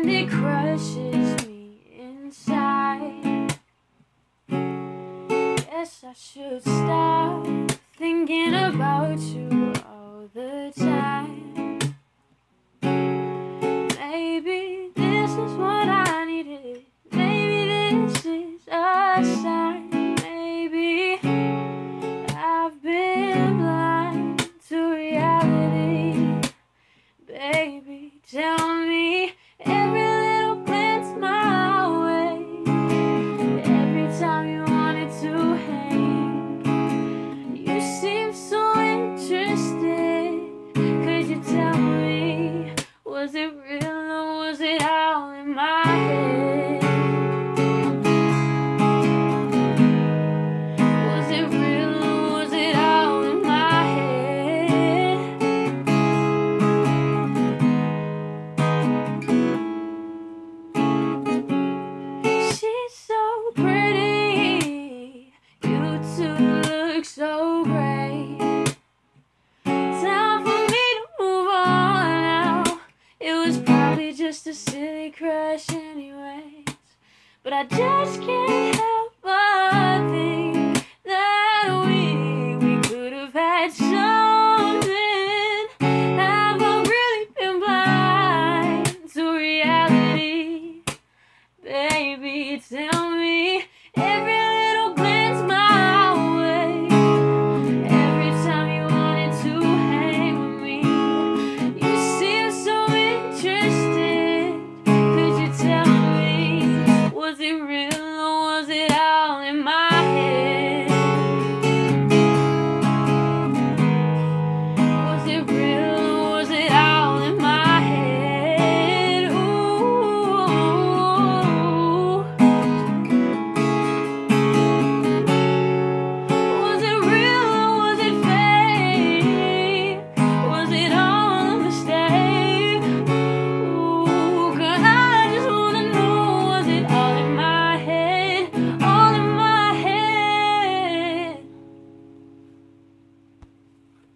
and it crushes me inside. Guess I should stop thinking about you all the time. Maybe this is what so great. Time for me to move on now. It was probably just a silly crush, anyways. But I just can't help but think that we we could have had something. Have I really been blind to reality, baby? Tell me.